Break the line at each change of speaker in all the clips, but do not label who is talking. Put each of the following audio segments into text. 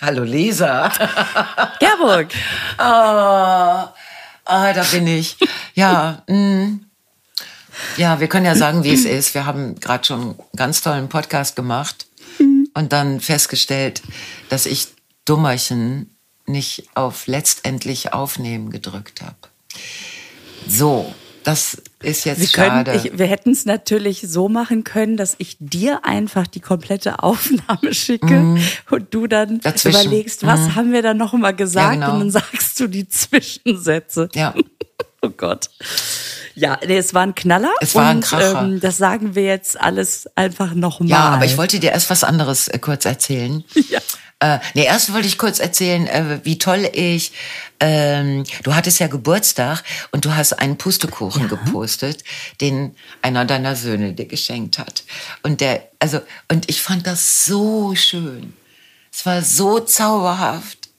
Hallo Lisa.
Gerburg.
Ah, ah, da bin ich. Ja, mh. ja, wir können ja sagen, wie es ist. Wir haben gerade schon einen ganz tollen Podcast gemacht und dann festgestellt, dass ich Dummerchen nicht auf letztendlich aufnehmen gedrückt habe. So, das ist jetzt
wir können,
schade.
ich, wir hätten es natürlich so machen können, dass ich dir einfach die komplette Aufnahme schicke und du dann
Dazwischen.
überlegst, was haben wir da noch mal gesagt
Ja, genau.
und dann sagst du die Zwischensätze.
ja,
Oh Gott. Ja, nee, es war ein Knaller.
Es war ein
und,
Kracher.
Ähm, das sagen wir jetzt alles einfach nochmal.
ja, aber ich wollte dir erst was anderes äh, kurz erzählen.
Ja.
Äh, nee, erst wollte ich kurz erzählen, äh, wie toll ich. Ähm, du hattest ja Geburtstag und du hast einen Pustekuchen gepostet, den einer deiner Söhne dir geschenkt hat. Und der, also, und ich fand das so schön. Es war so zauberhaft.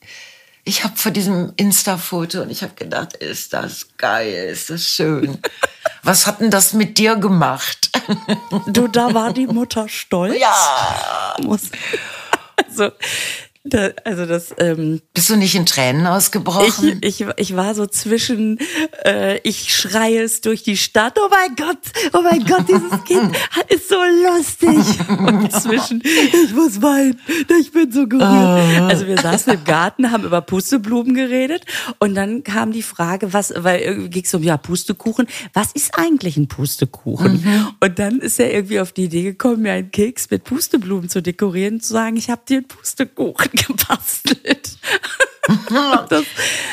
Ich habe vor diesem Insta-Foto und ich habe gedacht, ist das geil, ist das schön. Was hat denn das mit dir gemacht?
Du, da war die Mutter stolz.
Ja.
Muss. Also, da, also das, ähm,
Bist du nicht in Tränen
ich,
ausgebrochen?
ich, ich war so zwischen, äh, ich schreie es durch die Stadt, oh mein Gott, oh mein Gott, dieses Kind ist so lustig. Und zwischen, ich muss weinen, ich bin so gerührt. Also wir saßen im Garten, haben über Pusteblumen geredet und dann kam die Frage, was, weil irgendwie ging es um, ja, Pustekuchen, was ist eigentlich ein Pustekuchen? Und dann ist er irgendwie auf die Idee gekommen, mir einen Keks mit Pusteblumen zu dekorieren, zu sagen, ich habe dir einen Pustekuchen gebastelt. Das,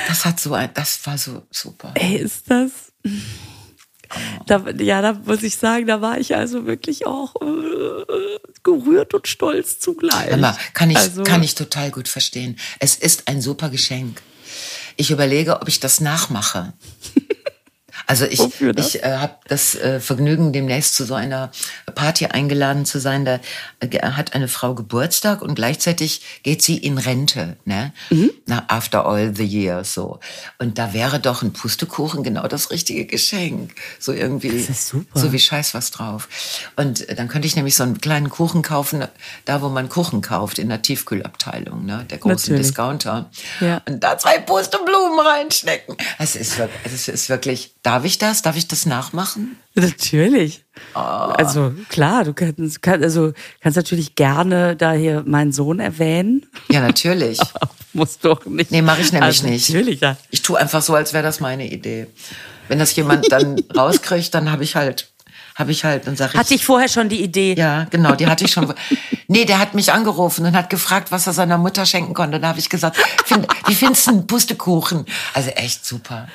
Das hat so ein, das war so super.
ey, ist das. Da, ja, da muss ich sagen, da war ich also wirklich auch äh, gerührt und stolz zugleich.
Mal, kann ich,
Also-
kann ich total gut verstehen. Es ist ein super Geschenk. Ich überlege, ob ich das nachmache. Also ich, ich äh, habe das äh, Vergnügen, demnächst zu so einer Party eingeladen zu sein. Da äh, hat eine Frau Geburtstag und gleichzeitig geht sie in Rente, ne?
Mhm.
Na, after all the years so. Und da wäre doch ein Pustekuchen genau das richtige Geschenk. So irgendwie.
Das ist super.
So wie Scheiß was drauf. Und äh, dann könnte ich nämlich so einen kleinen Kuchen kaufen, da wo man Kuchen kauft, in der Tiefkühlabteilung, ne? Der großen
Natürlich.
Discounter.
Ja.
Und da zwei Pusteblumen reinstecken. Es ist, wirklich, es ist wirklich, darf ich das? Darf ich das nachmachen?
Natürlich.
Ah.
Also klar, du kannst, kann, also, kannst natürlich gerne da hier meinen Sohn erwähnen.
Ja, natürlich.
Musst doch nicht.
Nee, mache ich nämlich
also,
nicht.
Natürlich, ja.
Ich tue einfach so, als wäre das meine Idee. Wenn das jemand dann rauskriegt, dann habe ich halt, habe ich halt, dann sage ich.
Hatte ich vorher schon die Idee.
Ja, genau, die hatte ich schon. Nee, der hat mich angerufen und hat gefragt, was er seiner Mutter schenken konnte. Da habe ich gesagt, find, wie findest du einen Pustekuchen? Also echt super,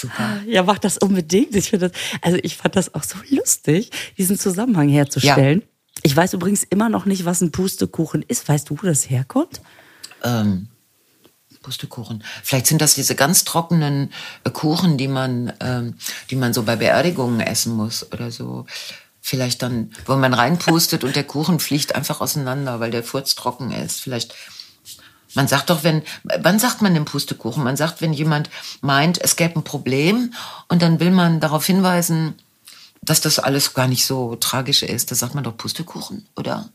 super.
Ja, mach das unbedingt. Ich finde das, also ich fand das auch so lustig, diesen Zusammenhang herzustellen. Ich weiß übrigens immer noch nicht, was ein Pustekuchen ist. Weißt du, wo das herkommt?
Ähm, Pustekuchen. Vielleicht sind das diese ganz trockenen äh, Kuchen, die man, ähm, die man so bei Beerdigungen essen muss oder so. Vielleicht dann, wo man reinpustet und der Kuchen fliegt einfach auseinander, weil der Furz trocken ist. Vielleicht Man sagt doch, wenn, wann sagt man den Pustekuchen? Man sagt, wenn jemand meint, es gäbe ein Problem und dann will man darauf hinweisen, dass das alles gar nicht so tragisch ist. Da sagt man doch Pustekuchen, oder?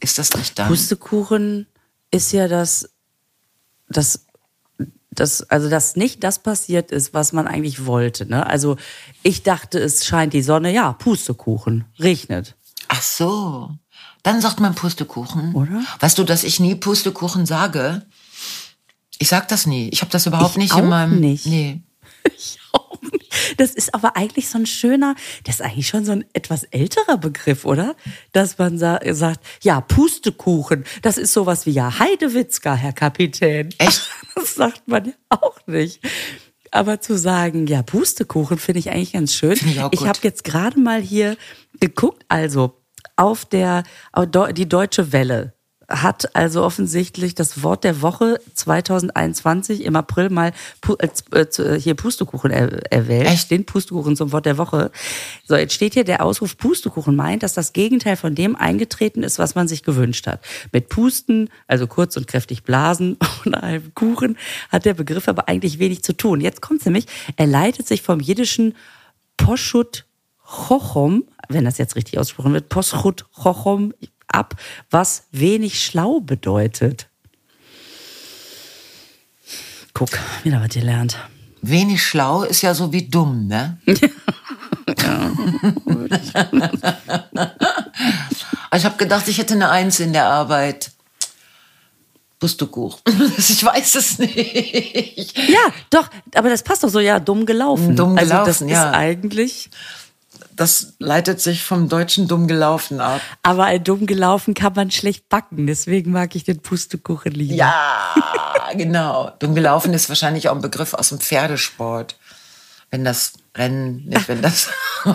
Ist das nicht dann?
Pustekuchen ist ja das, das, das, also dass nicht das passiert ist, was man eigentlich wollte. Ne? Also ich dachte, es scheint die Sonne, ja, Pustekuchen, regnet.
Ach so. Dann sagt man Pustekuchen.
Oder?
Weißt du, dass ich nie Pustekuchen sage? Ich sag das nie. Ich habe das überhaupt
Ich
nicht
auch
in meinem.
nicht.
Nee.
Ich auch nicht. Das ist aber eigentlich so ein schöner, das ist eigentlich schon so ein etwas älterer Begriff, oder? Dass man sa sagt, ja, Pustekuchen, das ist sowas wie ja Heidewitzka, Herr Kapitän.
Echt?
Das sagt man ja auch nicht. Aber zu sagen, ja, Pustekuchen finde ich eigentlich ganz schön.
Finde ich auch gut.
habe jetzt gerade mal hier geguckt, also auf der auf die Deutsche Welle hat also offensichtlich das Wort der Woche 2021 im April mal äh, äh, äh, hier Pustekuchen er erwählt.
Echt?
Den Pustekuchen zum Wort der Woche. So, jetzt steht hier, der Ausruf Pustekuchen meint, dass das Gegenteil von dem eingetreten ist, was man sich gewünscht hat. Mit Pusten, also kurz und kräftig blasen und einem Kuchen, hat der Begriff aber eigentlich wenig zu tun. Jetzt kommt's nämlich, er leitet sich vom jiddischen Poschut Chochom, wenn das jetzt richtig ausgesprochen wird, Poschut Chochom ab, was wenig schlau bedeutet. Guck, wieder was gelernt.
Wenig schlau ist ja so wie dumm, ne? ich habe gedacht, ich hätte eine Eins in der Arbeit. Pustekuch. ich weiß es nicht.
Ja, doch, aber das passt doch so, ja, dumm gelaufen.
Dumm
also das
gelaufen, ja.
ist eigentlich.
Das leitet sich vom deutschen dumm gelaufen ab.
Aber ein dumm gelaufen kann man schlecht backen. Deswegen mag ich den Pustekuchen lieber.
Ja, genau. Dumm gelaufen ist wahrscheinlich auch ein Begriff aus dem Pferdesport. Wenn das Rennen, nicht wenn das,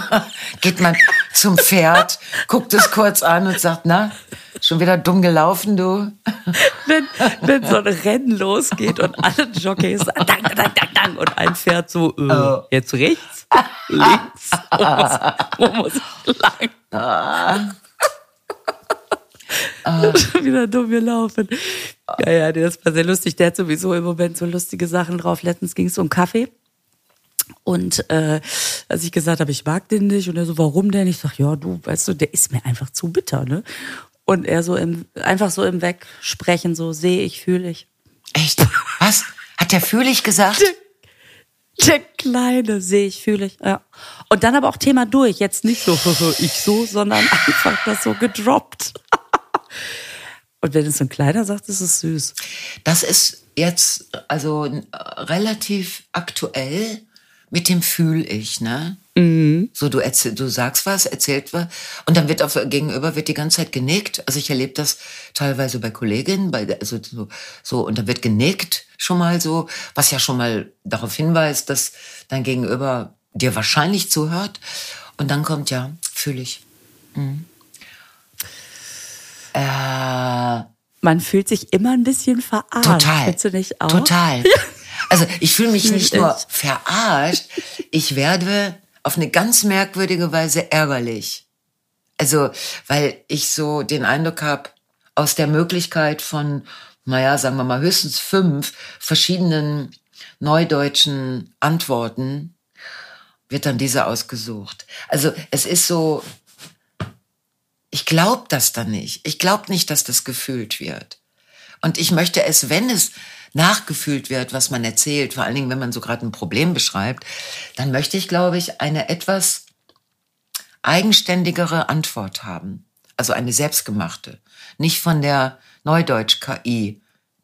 geht man zum Pferd, guckt es kurz an und sagt, na, schon wieder dumm gelaufen, du?
Wenn, wenn so ein Rennen losgeht und alle Jockeys dang, dang, dang, dang, und ein Pferd so, äh,
Oh.
jetzt rechts, links, wo muss, wo muss lang? Schon wieder dumm gelaufen. Ja, ja, das war sehr lustig. Der hat sowieso im Moment so lustige Sachen drauf. Letztens ging es um Kaffee. Und äh, als ich gesagt habe, ich mag den nicht, und er so, warum denn? Ich sag, ja, du, weißt du, der ist mir einfach zu bitter, ne? Und er so im, einfach so im Wegsprechen, so sehe ich, fühle ich.
Echt? Was? Hat der Fühlig gesagt?
Der Kleine, sehe ich, fühle ich, ja. Und dann aber auch Thema durch. Jetzt nicht so, ich so, sondern einfach das so gedroppt. Und wenn es so ein Kleiner sagt, ist es süß.
Das ist jetzt also relativ aktuell mit dem Fühl ich, ne? So, du, erzähl, du sagst was, erzählt was und dann wird auf gegenüber wird die ganze Zeit genickt. Also ich erlebe das teilweise bei Kolleginnen, bei der- also so, so und da wird genickt schon mal so, was ja schon mal darauf hinweist, dass dein Gegenüber dir wahrscheinlich zuhört. Und dann kommt ja, fühle ich. Mhm. Äh,
Man fühlt sich immer ein bisschen verarscht.
Total.
Findest du nicht auch?
Total. Also ich fühle mich nicht
ich.
nur verarscht, ich werde auf eine ganz merkwürdige Weise ärgerlich. Also, weil ich so den Eindruck habe, aus der Möglichkeit von, naja, sagen wir mal, höchstens fünf verschiedenen neudeutschen Antworten wird dann diese ausgesucht. Also es ist so, ich glaube das dann nicht. Ich glaube nicht, dass das gefühlt wird. Und ich möchte es, wenn es nachgefühlt wird, was man erzählt, vor allen Dingen, wenn man so gerade ein Problem beschreibt, dann möchte ich, glaube ich, eine etwas eigenständigere Antwort haben. Also eine selbstgemachte. Nicht von der Neudeutsch-KI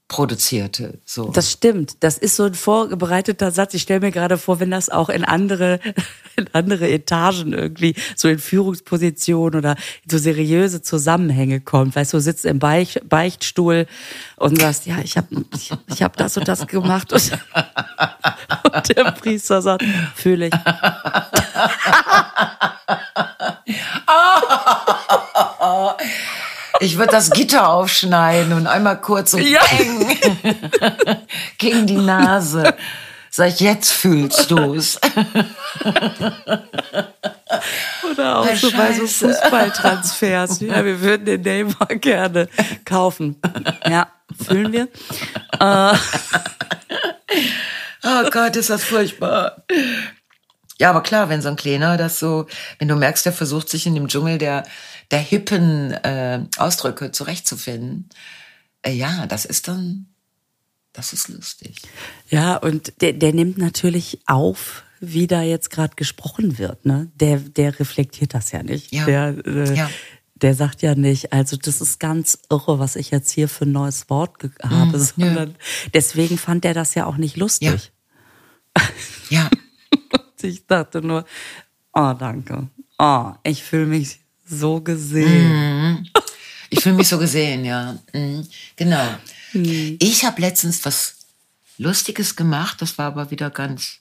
produzierte. So.
Das stimmt. Das ist so ein vorbereiteter Satz. Ich stelle mir gerade vor, wenn das auch in andere, in andere Etagen irgendwie, so in Führungspositionen oder in so seriöse Zusammenhänge kommt. Weißt du, du sitzt im Beich, Beichtstuhl und sagst, ja, ich habe ich, ich hab das und das gemacht. Und, und der Priester sagt, fühle ich.
Ich würde das Gitter aufschneiden und einmal kurz so
Ja.
gegen die Nase. Sag ich, jetzt fühlst du's.
Oder auch
Ah,
so bei so
Scheiße.
Fußballtransfers. Ja, wir würden den Neymar gerne kaufen. Ja, fühlen wir.
Oh Gott, ist das furchtbar. Ja, aber klar, wenn so ein Kleiner das so, wenn du merkst, der versucht sich in dem Dschungel der, der hippen äh, Ausdrücke zurechtzufinden, äh, ja, das ist dann, das ist lustig.
Ja, und der, der nimmt natürlich auf, wie da jetzt gerade gesprochen wird. Ne? Der, der reflektiert das ja nicht.
Ja.
Der, äh,
Ja.
der sagt ja nicht, also das ist ganz irre, was ich jetzt hier für ein neues Wort ge- habe, sondern deswegen fand er das ja auch nicht lustig.
Ja,
Ich dachte nur, oh danke, oh, ich fühle mich so gesehen.
ich fühle mich so gesehen, ja. Mhm. Genau. Ich habe letztens was Lustiges gemacht, das war aber wieder ganz,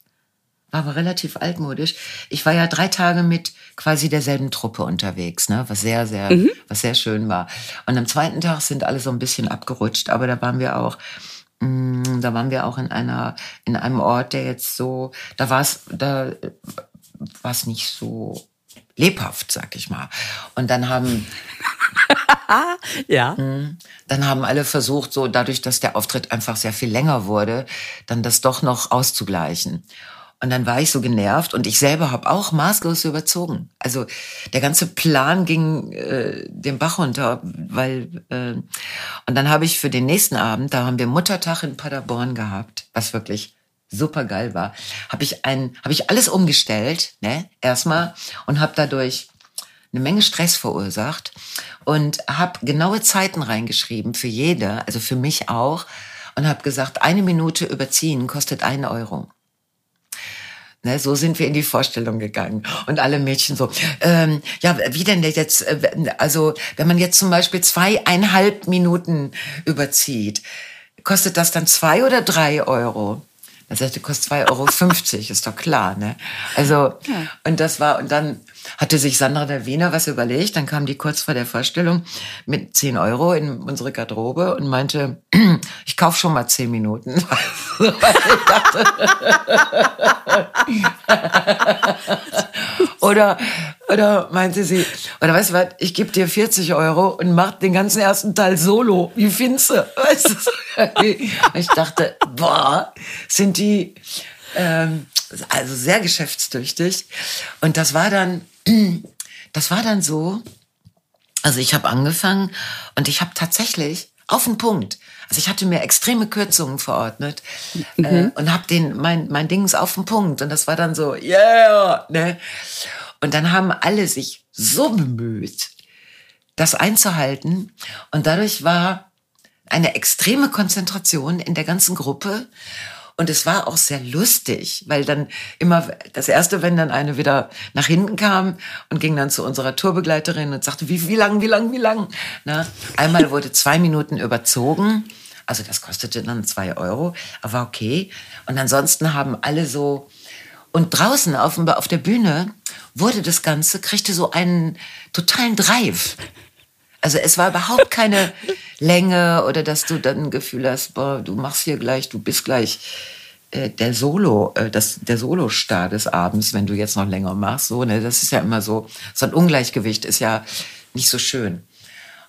war aber relativ altmodisch. Ich war ja drei Tage mit quasi derselben Truppe unterwegs, ne, was sehr, sehr, was sehr schön war. Und am zweiten Tag sind alle so ein bisschen abgerutscht, aber da waren wir auch, da waren wir auch in einer, in einem Ort, der jetzt so, da war es, da war es nicht so lebhaft, sag ich mal. Und dann haben
Ja,
dann haben alle versucht, so dadurch, dass der Auftritt einfach sehr viel länger wurde, dann das doch noch auszugleichen. Und dann war ich so genervt und ich selber habe auch maßlos überzogen. Also der ganze Plan ging äh, den Bach runter, weil äh, und dann habe ich für den nächsten Abend, da haben wir Muttertag in Paderborn gehabt, was wirklich super geil war, habe ich ein, habe ich alles umgestellt, ne, erstmal und habe dadurch eine Menge Stress verursacht und habe genaue Zeiten reingeschrieben für jede, also für mich auch und habe gesagt, eine Minute überziehen kostet einen Euro. Ne, so sind wir in die Vorstellung gegangen. Und alle Mädchen so, ähm, ja, wie denn jetzt, äh, also wenn man jetzt zum Beispiel zweieinhalb Minuten überzieht, kostet das dann zwei oder drei Euro? Das heißt, kostet zwei Euro, fünfzig ist doch klar, ne? Also, ja. und das war, und dann hatte sich Sandra der Wiener was überlegt, dann kam die kurz vor der Vorstellung mit zehn Euro in unsere Garderobe und meinte, ich kauf schon mal zehn Minuten. oder, oder meinte sie, oder weißt du was, ich gebe dir 40 Euro und mach den ganzen ersten Teil solo. Wie findest du? Weißt du? Ich dachte, boah, sind die ähm, also sehr geschäftstüchtig. Und das war dann, das war dann so, also ich habe angefangen und ich habe tatsächlich auf den Punkt. Also ich hatte mir extreme Kürzungen verordnet mhm. äh, und habe den mein mein Dings auf den Punkt und das war dann so yeah ne und dann haben alle sich so bemüht das einzuhalten und dadurch war eine extreme Konzentration in der ganzen Gruppe und es war auch sehr lustig, weil dann immer das erste, wenn dann eine wieder nach hinten kam und ging dann zu unserer Tourbegleiterin und sagte, wie, wie lang, wie lang, wie lang? Na, einmal wurde zwei Minuten überzogen. Also das kostete dann zwei Euro, aber okay. Und ansonsten haben alle so, und draußen auf, auf der Bühne wurde das Ganze, kriegte so einen totalen Drive. Also es war überhaupt keine Länge oder dass du dann ein Gefühl hast, boah, du machst hier gleich, du bist gleich äh, der Solo, äh, das, der Solo-Star des Abends, wenn du jetzt noch länger machst. So, ne? Das ist ja immer so, so ein Ungleichgewicht ist ja nicht so schön.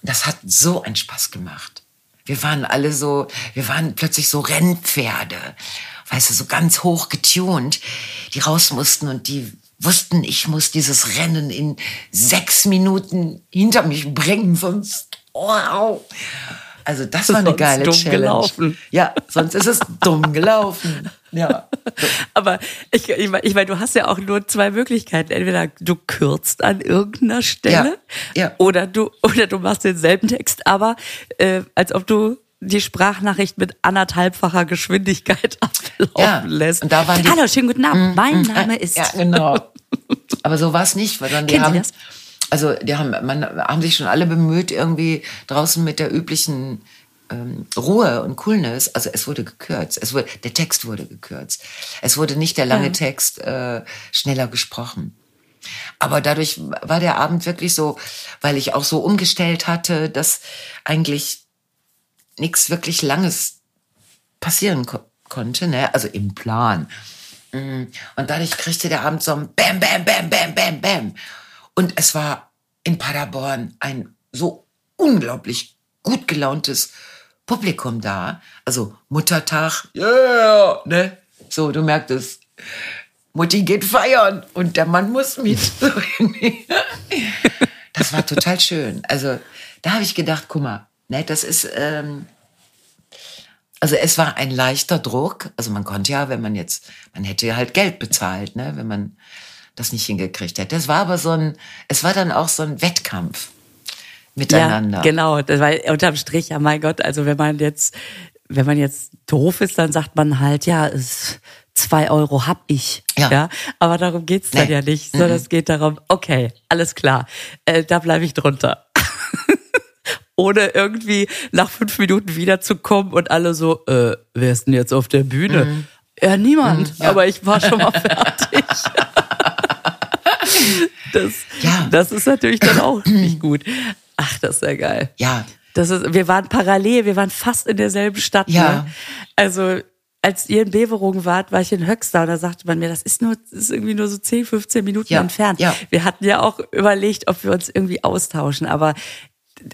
Und das hat so einen Spaß gemacht. Wir waren alle so, wir waren plötzlich so Rennpferde, weißt du, so ganz hoch getunt, die raus mussten und die wussten, ich muss dieses Rennen in sechs Minuten hinter mich bringen, sonst wow. Also das war eine sonst geile dumm Challenge. Gelaufen. Ja, sonst ist es dumm gelaufen. Ja.
Aber ich, ich meine, ich mein, du hast ja auch nur zwei Möglichkeiten. Entweder du kürzt an irgendeiner Stelle ja, ja. oder du oder du machst denselben Text, aber äh, als ob du die Sprachnachricht mit anderthalbfacher Geschwindigkeit ablaufen ja, lässt. Und da waren die, Hallo, schönen guten Abend. Mm, mein mm, Name ist.
Ja, genau. Aber so war es nicht, weil dann die Kennen haben, also die haben, man, haben sich schon alle bemüht, irgendwie draußen mit der üblichen ähm, Ruhe und Coolness. Also es wurde gekürzt, es wurde, der Text wurde gekürzt. Es wurde nicht der lange ja. Text äh, schneller gesprochen. Aber dadurch war der Abend wirklich so, weil ich auch so umgestellt hatte, dass eigentlich nichts wirklich Langes passieren ko konnte, ne? also im Plan. Mm. Und dadurch kriegte der Abend so ein Bam, Bam, Bam, Bam, Bam, Bam. Und es war in Paderborn ein so unglaublich gut gelauntes Publikum da. Also Muttertag, yeah, ne? So, du merkst es. Mutti geht feiern und der Mann muss mit. das war total schön. Also da habe ich gedacht, guck mal, Ne, das ist, ähm, also es war ein leichter Druck. Also man konnte ja, wenn man jetzt, man hätte ja halt Geld bezahlt, ne, wenn man das nicht hingekriegt hätte. Es war aber so ein, es war dann auch so ein Wettkampf miteinander.
Ja, genau, das war unterm Strich, ja mein Gott, also wenn man jetzt, wenn man jetzt doof ist, dann sagt man halt, ja, es, zwei Euro hab ich. Ja. ja. Aber darum geht's dann nee. ja nicht, sondern mhm. es geht darum, okay, alles klar, äh, da bleibe ich drunter ohne irgendwie nach fünf Minuten wiederzukommen und alle so, äh, wer ist denn jetzt auf der Bühne? Mhm. Ja, niemand, mhm, ja. aber ich war schon mal fertig. das, ja. das ist natürlich dann auch nicht gut. Ach, das ist ja geil.
Ja.
Das ist, wir waren parallel, wir waren fast in derselben Stadt. Ja. Ne? Also als ihr in Beverungen wart, war ich in Höxter und da sagte man mir, das ist nur, das ist irgendwie nur so 10, 15 Minuten ja, entfernt. Ja. Wir hatten ja auch überlegt, ob wir uns irgendwie austauschen, aber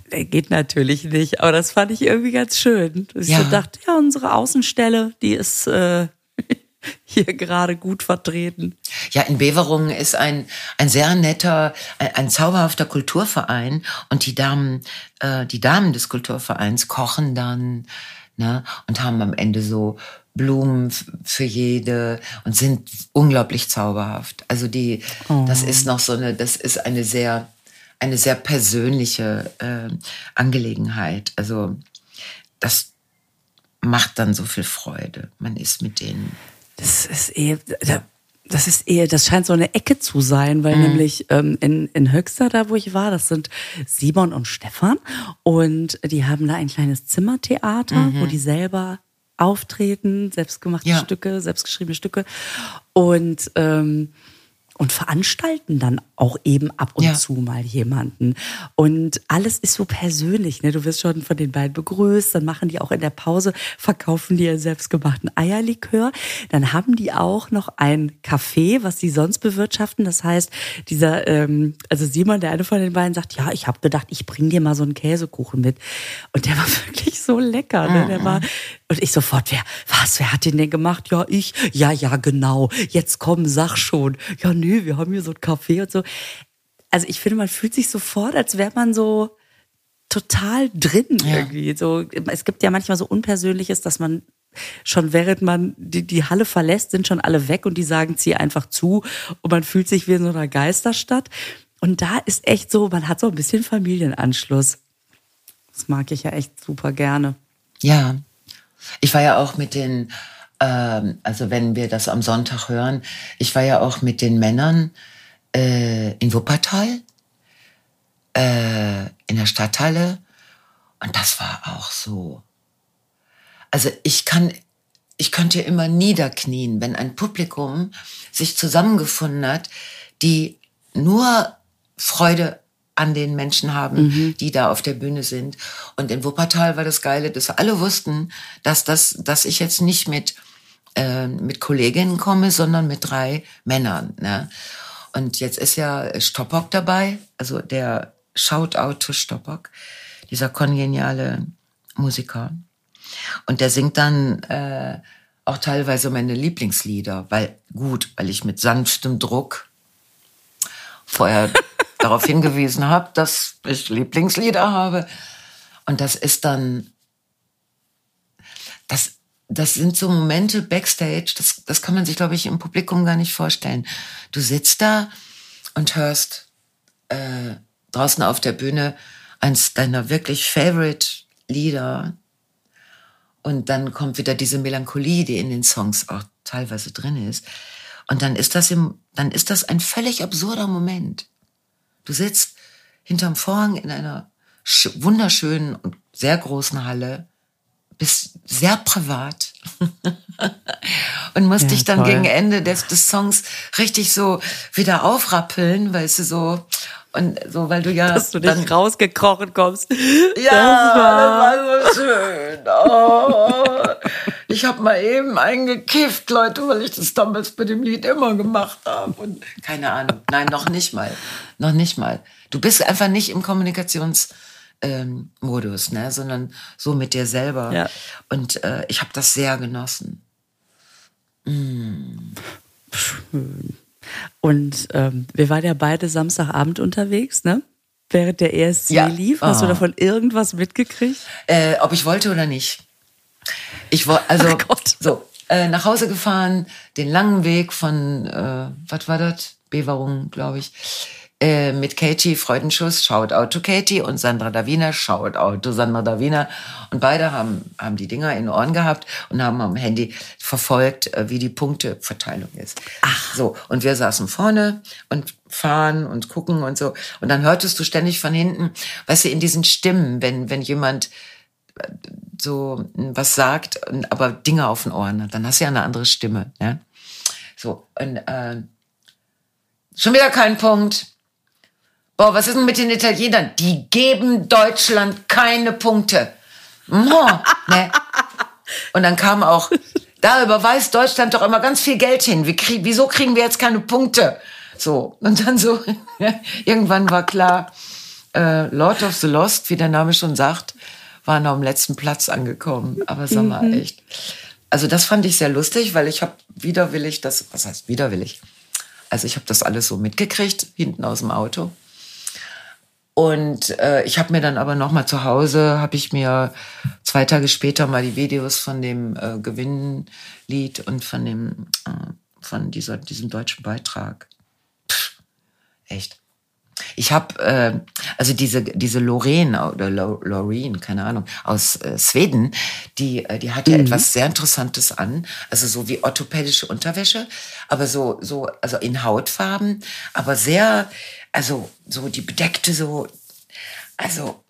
geht natürlich nicht, aber das fand ich irgendwie ganz schön. Dass ja. ich so dachte, ja, unsere Außenstelle, die ist, äh, hier gerade gut vertreten.
Ja, in Beverungen ist ein, ein sehr netter, ein, ein zauberhafter Kulturverein und die Damen, äh, die Damen des Kulturvereins kochen dann ne, und haben am Ende so Blumen für jede und sind unglaublich zauberhaft. Also die, oh. das ist noch so eine, das ist eine sehr, eine sehr persönliche äh, Angelegenheit. Also das macht dann so viel Freude. Man ist mit denen.
Das ist eh, das ist eher, das scheint so eine Ecke zu sein, weil mhm. nämlich ähm, in, in Höxter, da wo ich war, das sind Simon und Stefan und die haben da ein kleines Zimmertheater, mhm. wo die selber auftreten, selbstgemachte ja. Stücke, selbstgeschriebene Stücke und ähm, und veranstalten dann auch eben ab und ja. zu mal jemanden. Und alles ist so persönlich. Ne? Du wirst schon von den beiden begrüßt, dann machen die auch in der Pause, verkaufen die ihren selbstgemachten Eierlikör. Dann haben die auch noch ein Café, was sie sonst bewirtschaften. Das heißt, dieser, ähm, also Simon, der eine von den beiden, sagt, ja, ich habe gedacht, ich bring dir mal so einen Käsekuchen mit. Und der war wirklich so lecker. Ne? Der war, und ich sofort, wer, was, wer hat den denn gemacht? Ja, ich. Ja, ja, genau. Jetzt komm, sag schon. Ja, nö, wir haben hier so ein Café und so. Also ich finde, man fühlt sich sofort, als wäre man so total drin ja. irgendwie. So, es gibt ja manchmal so Unpersönliches, dass man schon während man die, die Halle verlässt, sind schon alle weg und die sagen, zieh einfach zu und man fühlt sich wie in so einer Geisterstadt. Und da ist echt so, man hat so ein bisschen Familienanschluss. Das mag ich ja echt super gerne.
Ja, ich war ja auch mit den ähm, also wenn wir das am Sonntag hören, ich war ja auch mit den Männern äh, in Wuppertal, äh, in der Stadthalle und das war auch so. Also ich kann, ich könnte immer niederknien, wenn ein Publikum sich zusammengefunden hat, die nur Freude an den Menschen haben, mhm. die da auf der Bühne sind. Und in Wuppertal war das Geile, dass alle wussten, dass das, dass ich jetzt nicht mit äh, mit Kolleginnen komme, sondern mit drei Männern. Ne? Und jetzt ist ja Stoppock dabei, also der Shoutout to Stoppock, dieser kongeniale Musiker. Und der singt dann äh, auch teilweise meine Lieblingslieder, weil gut, weil ich mit sanftem Druck vorher darauf hingewiesen habe, dass ich Lieblingslieder habe. Und das ist dann, das das sind so Momente backstage, das, das kann man sich, glaube ich, im Publikum gar nicht vorstellen. Du sitzt da und hörst äh, draußen auf der Bühne eins deiner wirklich favorite Lieder und dann kommt wieder diese Melancholie, die in den Songs auch teilweise drin ist. Und dann ist das im, dann ist das ein völlig absurder Moment. Du sitzt hinterm Vorhang in einer wunderschönen und sehr großen Halle bist sehr privat und musst ja, dich dann toll. gegen Ende des, des Songs richtig so wieder aufrappeln, weißt du, so und so, weil du ja.
Dass du dann rausgekrochen kommst.
Ja, das war, das war so schön. Oh, ich habe mal eben eingekifft, Leute, weil ich das damals bei dem Lied immer gemacht habe. Und keine Ahnung. Nein, noch nicht mal. Noch nicht mal. Du bist einfach nicht im Kommunikations- ähm, Modus, ne? sondern so mit dir selber. Ja. Und äh, ich habe das sehr genossen.
Mm. Schön. Und ähm, wir waren ja beide Samstagabend unterwegs, ne? Während der ESC ja. lief. Hast oh. du davon irgendwas mitgekriegt?
Äh, ob ich wollte oder nicht. Ich wollte, also so äh, nach Hause gefahren, den langen Weg von, äh, was war das? Beverung, glaube ich äh, mit Katie Freudenschuss, Shoutout to Katie und Sandra Davina, Shoutout to Sandra Davina. Und beide haben, haben die Dinger in den Ohren gehabt und haben am Handy verfolgt, äh, wie die Punkteverteilung ist. Ach. So. Und wir saßen vorne und fahren und gucken und so. Und dann hörtest du ständig von hinten, weißt du, in diesen Stimmen, wenn, wenn jemand äh, so was sagt, aber Dinge auf den Ohren hat, dann hast du ja eine andere Stimme. Ne? So, und äh, schon wieder kein Punkt. Boah, was ist denn mit den Italienern? Die geben Deutschland keine Punkte. Mo, ne? Und dann kam auch, da überweist Deutschland doch immer ganz viel Geld hin. Wie krieg, wieso kriegen wir jetzt keine Punkte? So. Und dann so, irgendwann war klar, äh, Lord of the Lost, wie der Name schon sagt, war noch am letzten Platz angekommen. Aber sag mal, mhm. echt. also das fand ich sehr lustig, weil ich habe widerwillig das, was heißt widerwillig? Also ich habe das alles so mitgekriegt, hinten aus dem Auto. Und äh, ich habe mir dann aber noch mal zu Hause, habe ich mir zwei Tage später mal die Videos von dem äh, Gewinnlied und von dem äh, von dieser diesem deutschen Beitrag. Pff, echt. Ich habe äh, also diese diese Lorraine oder Loreen, keine Ahnung, aus äh, Schweden, die äh, die hatte mhm. etwas sehr interessantes an, also so wie orthopädische Unterwäsche, aber so so also in Hautfarben, aber sehr also so die bedeckte so also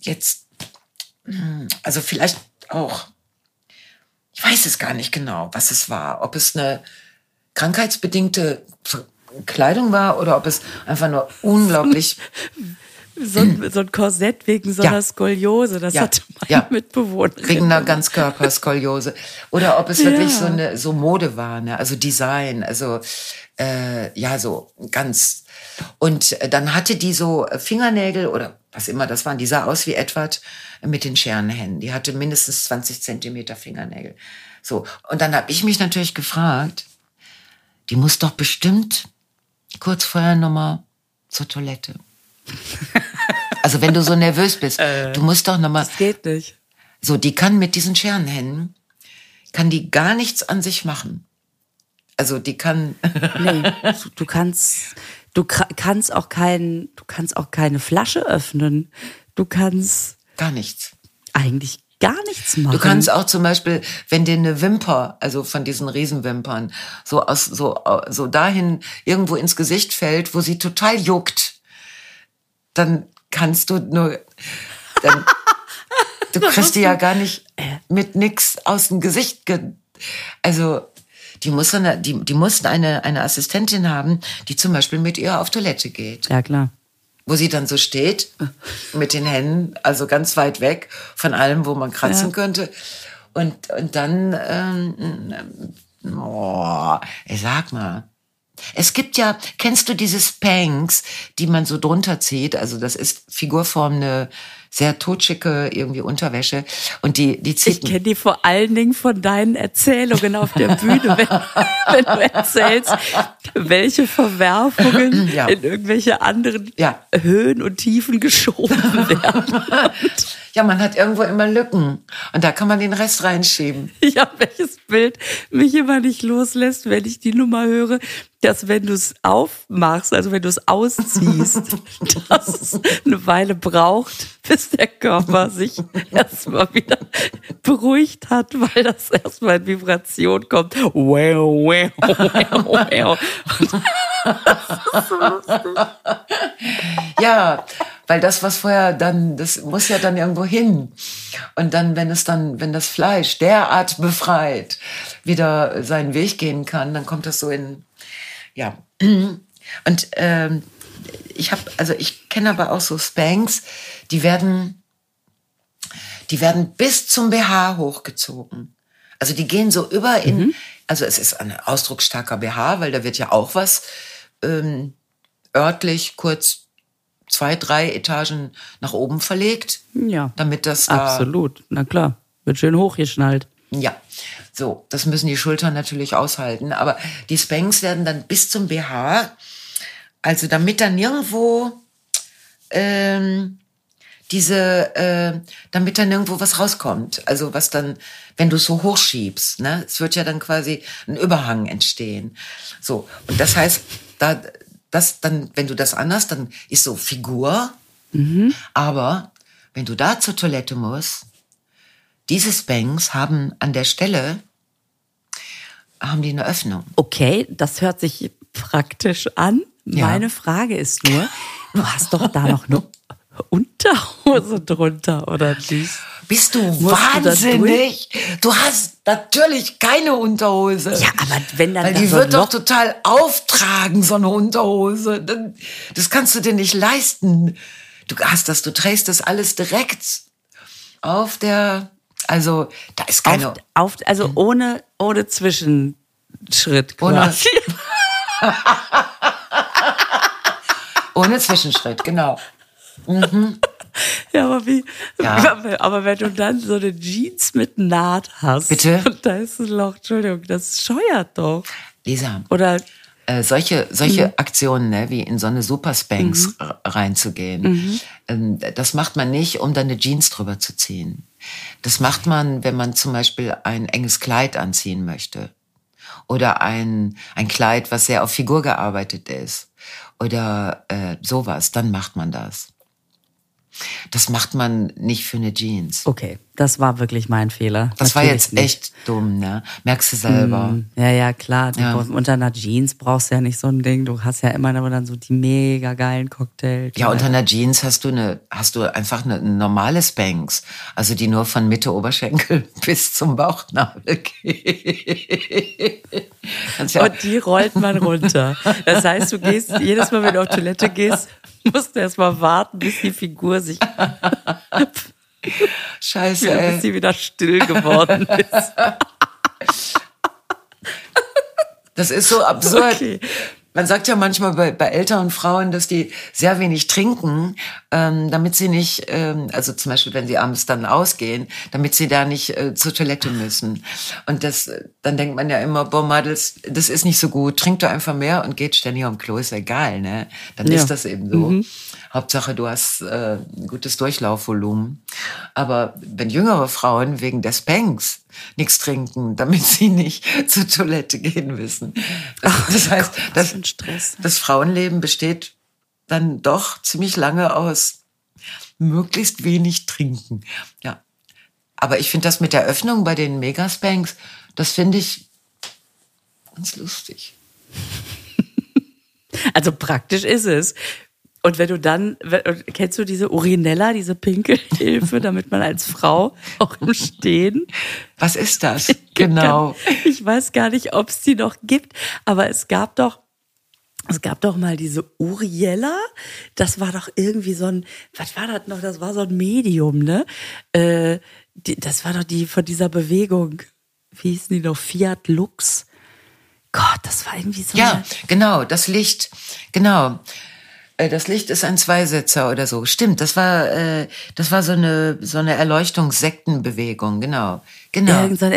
jetzt hm, also vielleicht auch ich weiß es gar nicht genau, was es war, ob es eine krankheitsbedingte Kleidung war oder ob es einfach nur unglaublich
so ein, so ein Korsett wegen so einer ja. Skoliose, das ja. hatte mein ja. Mitbewohner.
Wegen einer Ganzkörperskoliose. Oder ob es wirklich so eine so Mode war, ne? also Design, also äh, ja, so ganz. Und dann hatte die so Fingernägel oder was immer das waren, die sah aus wie Edward mit den Scherenhänden. Die hatte mindestens 20 Zentimeter Fingernägel. So. Und dann habe ich mich natürlich gefragt, die muss doch bestimmt kurz vorher nochmal zur Toilette. also wenn du so nervös bist, äh, du musst doch nochmal.
Das geht nicht.
So, die kann mit diesen Scherenhänden, kann die gar nichts an sich machen. Also die kann.
nee, du kannst, du kannst auch kein, du kannst auch keine Flasche öffnen. Du kannst.
Gar nichts.
Eigentlich gar nichts machen.
Du kannst auch zum Beispiel, wenn dir eine Wimper, also von diesen Riesenwimpern, so aus, so, so dahin irgendwo ins Gesicht fällt, wo sie total juckt, dann kannst du nur, dann, du kriegst die ja gar nicht mit nix aus dem Gesicht, ge also, die muss eine, die, die mussten eine, eine Assistentin haben, die zum Beispiel mit ihr auf Toilette geht.
Ja, klar
wo sie dann so steht mit den Händen, also ganz weit weg von allem, wo man kratzen ja. könnte. Und, und dann, ähm, oh, ey, sag mal, es gibt ja, kennst du diese Spanks, die man so drunter zieht? Also das ist figurformende sehr totschicke irgendwie Unterwäsche und die die zieht
Ich kenne die vor allen Dingen von deinen Erzählungen auf der Bühne, wenn, wenn du erzählst, welche Verwerfungen ja. in irgendwelche anderen ja. Höhen und Tiefen geschoben werden.
ja, man hat irgendwo immer Lücken und da kann man den Rest reinschieben.
Ja, welches Bild mich immer nicht loslässt, wenn ich die Nummer höre, dass wenn du es aufmachst, also wenn du es ausziehst, dass es eine Weile braucht, bis der Körper sich erstmal wieder beruhigt hat, weil das erstmal in Vibration kommt. Wow, wow, wow, wow.
Das ist so lustig. Ja, weil das, was vorher dann, das muss ja dann irgendwo hin. Und dann, wenn es dann, wenn das Fleisch derart befreit wieder seinen Weg gehen kann, dann kommt das so in, ja. Und ähm, ich habe, also ich kenne aber auch so Spanks, die werden, die werden bis zum BH hochgezogen. Also die gehen so über in, mhm. also es ist ein ausdrucksstarker BH, weil da wird ja auch was ähm, örtlich kurz zwei, drei Etagen nach oben verlegt.
Ja.
Damit das
Absolut. Na klar. Wird schön hochgeschnallt.
Ja. So, das müssen die Schultern natürlich aushalten. Aber die Spanks werden dann bis zum BH also damit dann nirgendwo ähm, diese, äh, damit dann irgendwo was rauskommt. Also was dann, wenn du so hochschiebst, ne, es wird ja dann quasi ein Überhang entstehen. So und das heißt, da, das dann, wenn du das anhast, dann ist so Figur. Mhm. Aber wenn du da zur Toilette musst, diese Spanks haben an der Stelle haben die eine Öffnung.
Okay, das hört sich praktisch an. Ja. Meine Frage ist nur, du hast doch da noch eine Unterhose drunter, oder nicht?
Bist du Musst wahnsinnig? Du, du, hast natürlich keine Unterhose.
Ja, aber wenn dann.
Weil die wird doch total auftragen, so eine Unterhose. Das kannst du dir nicht leisten. Du hast das, du trägst das alles direkt auf der, also da ist keine.
Auf, auf also ohne, ohne Zwischenschritt quasi. Ohne
Ohne Zwischenschritt, genau. Mhm.
Ja, aber wie?
Ja.
Aber wenn du dann so eine Jeans mit Naht hast.
Bitte?
Und da ist ein Loch, Entschuldigung, das scheuert doch.
Lisa,
Oder
äh, solche, solche
Mhm.
Aktionen, ne, wie in so eine Super Spanx r- reinzugehen,
Mhm.
ähm, das macht man nicht, um dann eine Jeans drüber zu ziehen. Das macht man, wenn man zum Beispiel ein enges Kleid anziehen möchte. Oder ein, ein Kleid, was sehr auf Figur gearbeitet ist. Oder äh, sowas, dann macht man das. Das macht man nicht für eine Jeans.
Okay, das war wirklich mein Fehler.
Das war
Natürlich
jetzt
nicht.
echt dumm, ne? Merkst du selber.
Ja, ja, klar.
Ja.
brauchst- Unter einer Jeans brauchst du ja nicht so ein Ding. Du hast ja immer dann so die mega geilen Cocktails.
Ja, unter einer Jeans hast du eine, hast du einfach eine, eine normale Spanx, also die nur von Mitte Oberschenkel bis zum Bauchnabel geht. Ja,
Und die rollt man runter. Das heißt, du gehst, jedes Mal, wenn du auf Toilette gehst, musst du erst mal warten, bis die Figur sich,
scheiße,
bis
ey.
sie wieder still geworden ist.
Das ist so absurd.
Okay.
Man sagt ja manchmal bei, bei älteren Frauen, dass die sehr wenig trinken, ähm, damit sie nicht, ähm, also zum Beispiel, wenn sie abends dann ausgehen, damit sie da nicht äh, zur Toilette müssen. Und das, dann denkt man ja immer, boah, Madels, das ist nicht so gut. Trink doch einfach mehr und geht ständig am Klo, ist egal, ne? Dann
Ja.
ist das eben so. Hauptsache, du hast äh, ein gutes Durchlaufvolumen. Aber wenn jüngere Frauen wegen des Spanks nichts trinken, damit sie nicht zur Toilette gehen müssen. Das, das heißt,
Gott,
das,
Stress.
das Frauenleben besteht dann doch ziemlich lange aus möglichst wenig trinken. Ja. Aber ich finde das mit der Öffnung bei den Megaspanks, das finde ich ganz lustig.
Also praktisch ist es. Und wenn du dann, kennst du diese Urinella, diese Pinkelhilfe, damit man als Frau auch im Stehen
Was ist das? Genau.
Ich weiß gar nicht, ob es die noch gibt, aber es gab doch, es gab doch mal diese Uriella. Das war doch irgendwie so ein, was war das noch? Das war so ein Medium, ne? Äh, die, das war doch die von dieser Bewegung. Wie hießen die noch? Fiat Lux. Gott, das war irgendwie so.
Ja, genau, das Licht, genau. Äh, Das Licht ist ein Zweisitzer oder so. Stimmt, das war, äh, das war so eine, so eine Erleuchtungssektenbewegung, genau. Genau.
Irgend so ein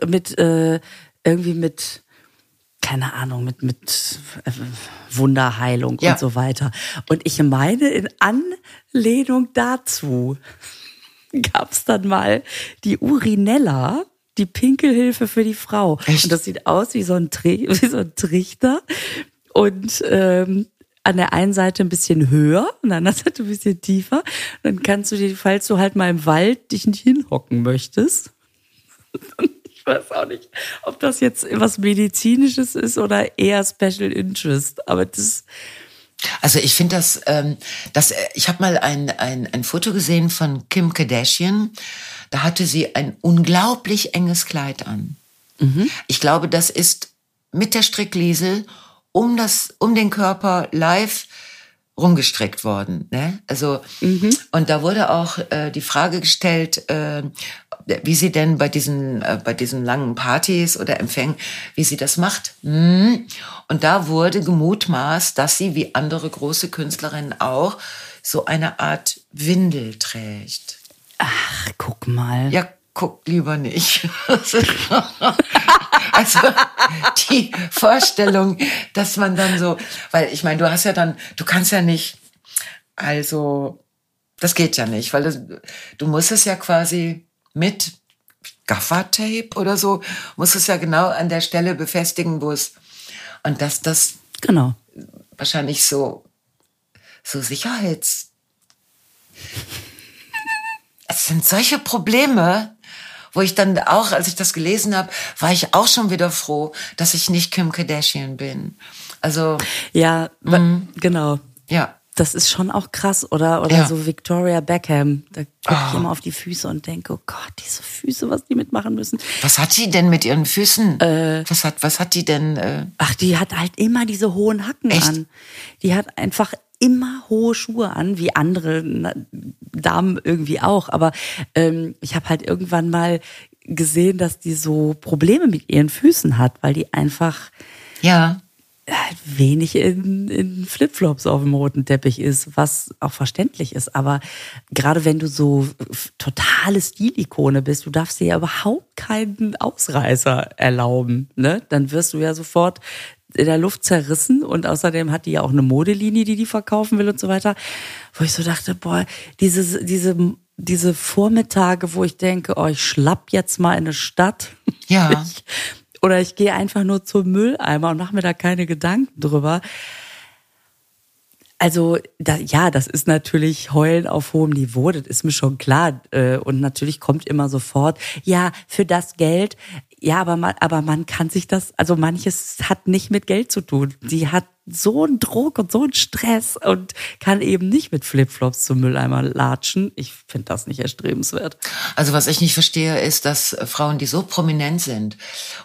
Ja.
Mit, äh, irgendwie mit, keine Ahnung, mit, mit äh, Wunderheilung
Ja.
und so weiter. Und ich meine, in Anlehnung dazu gab es dann mal die Urinella, die Pinkelhilfe für die Frau.
Echt?
Und das sieht aus wie so ein, Tri wie so ein Trichter. Und ähm, an der einen Seite ein bisschen höher und an der anderen Seite ein bisschen tiefer. Dann kannst du dir, falls du halt mal im Wald dich nicht hinhocken möchtest. Ich weiß auch nicht, ob das jetzt was Medizinisches ist oder eher Special Interest. Aber das,
Also ich finde das, ähm, das, äh, ich habe mal ein, ein, ein Foto gesehen von Kim Kardashian. Da hatte sie ein unglaublich enges Kleid an. Ich glaube, das ist mit der Strickliesel um das, um den Körper live rumgestrickt worden. Ne? Also und da wurde auch äh, die Frage gestellt, äh, wie sie denn bei diesen äh, bei diesen langen Partys oder Empfängen, wie sie das macht. Hm. Und da wurde gemutmaßt, dass sie wie andere große Künstlerinnen auch so eine Art Windel trägt.
ach, guck mal.
Ja, guck lieber nicht. also die Vorstellung, dass man dann so, weil ich meine, du hast ja dann, du kannst ja nicht, also das geht ja nicht, weil das, du musst es ja quasi mit Gaffertape oder so, musst es ja genau an der Stelle befestigen, wo es, und dass das
Genau.
wahrscheinlich so, so Sicherheits. Es sind solche Probleme, wo ich dann auch, als ich das gelesen habe, war ich auch schon wieder froh, dass ich nicht Kim Kardashian bin. Also,
Ja, wa- genau.
ja.
Das ist schon auch krass. Oder, oder
Ja. Ah.
so Victoria Beckham. Da gucke ich immer auf die Füße und denke, oh Gott, diese Füße, was die mitmachen müssen.
Was hat die denn mit ihren Füßen? was hat, was hat die denn? Äh,
Ach, die hat halt immer diese hohen Hacken
Echt?
an. Die hat einfach immer hohe Schuhe an, wie andere Damen irgendwie auch. Aber ähm, ich habe halt irgendwann mal gesehen, dass die so Probleme mit ihren Füßen hat, weil die einfach
ja.
Wenig in, in Flipflops auf dem roten Teppich ist, was auch verständlich ist. Aber gerade wenn du so totale Stilikone bist, du darfst dir ja überhaupt keinen Ausreißer erlauben. Ne? Dann wirst du ja sofort in der Luft zerrissen und außerdem hat die ja auch eine Modelinie, die die verkaufen will und so weiter. Wo ich so dachte, boah, diese, diese, diese Vormittage, wo ich denke, oh, ich schlapp jetzt mal in eine Stadt.
Ja.
Ich, oder ich gehe einfach nur zum Mülleimer und mache mir da keine Gedanken drüber. Also da, ja, das ist natürlich Heulen auf hohem Niveau, das ist mir schon klar. Äh, und natürlich kommt immer sofort, ja, für das Geld, ja, aber man, aber man kann sich das, also manches hat nicht mit Geld zu tun. Sie hat so einen Druck und so einen Stress und kann eben nicht mit Flipflops zum Mülleimer latschen. Ich finde das nicht erstrebenswert.
Also was ich nicht verstehe, ist, dass Frauen, die so prominent sind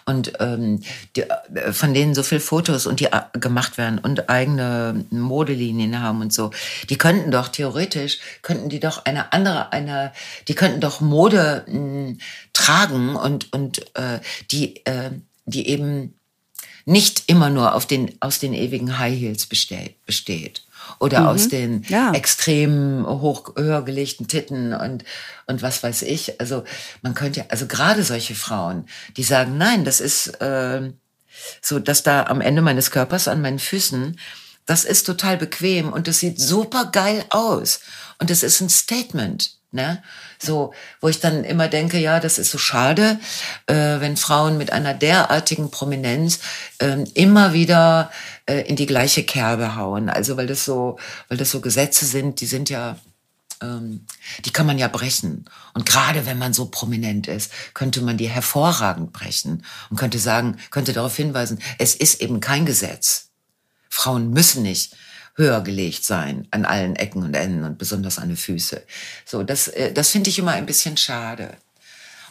und ähm, die, äh, von denen so viel Fotos und die äh, gemacht werden und eigene Modelinien haben und so, die könnten doch theoretisch, könnten die doch eine andere, eine, die könnten doch Mode mh, hm, tragen und, und äh, die, äh, die eben nicht immer nur auf den, aus den ewigen High Heels besteht. besteht oder mhm. aus den ja. extrem hoch, höher gelegten Titten und, und was weiß ich. Also man könnte, also gerade solche Frauen, die sagen, nein, das ist äh, so, dass da am Ende meines Körpers an meinen Füßen, das ist total bequem und das sieht super geil aus und das ist ein Statement. Ne? So, wo ich dann immer denke, ja, das ist so schade, äh, wenn Frauen mit einer derartigen Prominenz äh, immer wieder äh, in die gleiche Kerbe hauen. Also weil das so, weil das so Gesetze sind, die sind ja ähm, die kann man ja brechen. Und gerade wenn man so prominent ist, könnte man die hervorragend brechen und könnte sagen, könnte darauf hinweisen, es ist eben kein Gesetz. Frauen müssen nicht höher gelegt sein an allen Ecken und Enden und besonders an den Füßen. So, das, äh, das finde ich immer ein bisschen schade.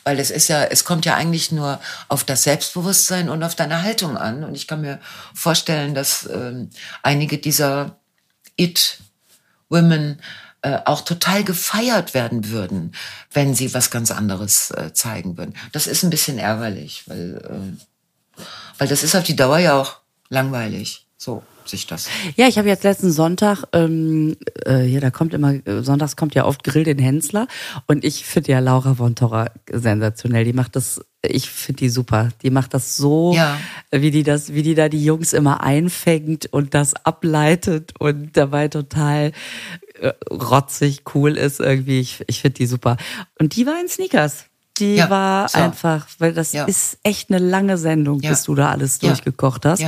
Weil es ist ja, es kommt ja eigentlich nur auf das Selbstbewusstsein und auf deine Haltung an. Und ich kann mir vorstellen, dass ähm, einige dieser It-Women äh, auch total gefeiert werden würden, wenn sie was ganz anderes äh, zeigen würden. Das ist ein bisschen ärgerlich, weil, äh, weil das ist auf die Dauer ja auch langweilig. So sich das.
Ja, ich habe jetzt letzten Sonntag, ähm, äh, ja, da kommt immer, äh, sonntags kommt ja oft Grill den Hensler und ich finde ja Laura von Torra sensationell. Die macht das, ich finde die super. Die macht das so, ja. wie die das, wie die da die Jungs immer einfängt und das ableitet und dabei total äh, rotzig cool ist irgendwie. Ich, ich finde die super. Und die war in Sneakers die ja, war so. einfach, weil das ja. ist echt eine lange Sendung, ja. bis du da alles durchgekocht hast.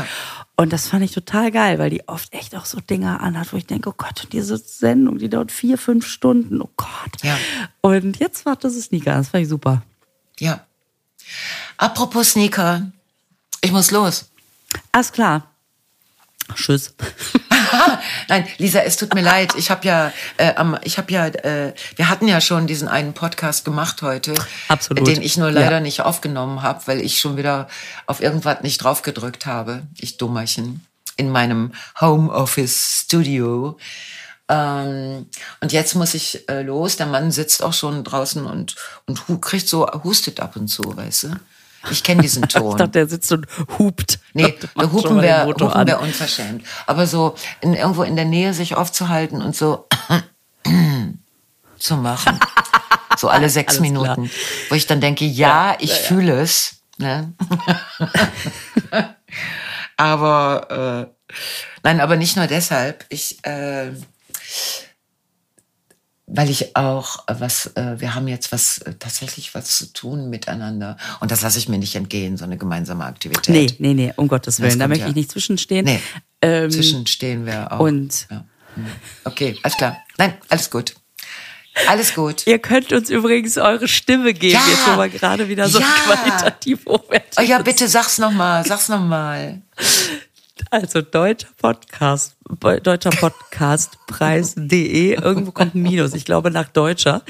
Und das fand ich total geil, weil die oft echt auch so Dinger anhat, wo ich denke, oh Gott, diese Sendung, die dauert vier, fünf Stunden, oh Gott. Ja. Und jetzt war das Sneaker, das fand ich super.
Ja. Apropos Sneaker, ich muss los.
Alles klar. Tschüss.
Nein, Lisa, es tut mir leid. Ich habe ja, äh, ich habe ja, äh, wir hatten ja schon diesen einen Podcast gemacht heute,
Absolut.
den ich nur leider ja. nicht aufgenommen habe, weil ich schon wieder auf irgendwas nicht drauf gedrückt habe. Ich Dummerchen in meinem Homeoffice Studio. Ähm, und jetzt muss ich äh, los. Der Mann sitzt auch schon draußen und und kriegt so hustet ab und zu, weißt du. Ich kenne diesen Ton.
ich dachte, der sitzt und hupt.
Nee, der Hupen wäre wär unverschämt. Aber so in, irgendwo in der Nähe sich aufzuhalten und so zu machen. So alle sechs Minuten. Klar. Wo ich dann denke, ja, ja ich ja, fühle es. Ne? aber äh, nein, aber nicht nur deshalb. Ich äh, weil ich auch äh, was, äh, wir haben jetzt was äh, tatsächlich was zu tun miteinander und das lasse ich mir nicht entgehen, so eine gemeinsame Aktivität.
Nee, nee, nee, um Gottes Willen, da möchte ja. ich nicht zwischenstehen. Nee,
ähm, zwischenstehen wir auch.
Und
ja. Hm. okay, alles klar. Nein, alles gut. Alles gut.
Ihr könnt uns übrigens eure Stimme geben, ja, jetzt wo wir gerade wieder so ja. qualitativ hochwertig
Oh ja, bitte sag's nochmal, sag's nochmal.
Also deutscher Podcast, deutscher Podcastpreis.de, irgendwo kommt ein Minus, ich glaube nach deutscher.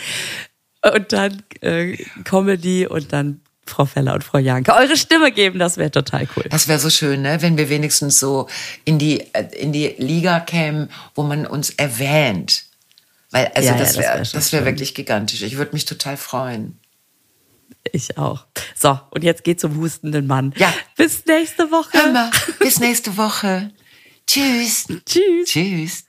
Und dann äh, Comedy und dann Frau Feller und Frau Janke eure Stimme geben, das wäre total cool.
Das wäre so schön, ne? wenn wir wenigstens so in die, in die Liga kämen, wo man uns erwähnt. Weil, also ja, das wäre ja, das wär, wär wirklich gigantisch. Ich würde mich total freuen.
Ich auch. So, und jetzt geht zum hustenden Mann.
Ja.
Bis nächste Woche.
Hör mal, bis nächste Woche. Tschüss.
Tschüss.
Tschüss.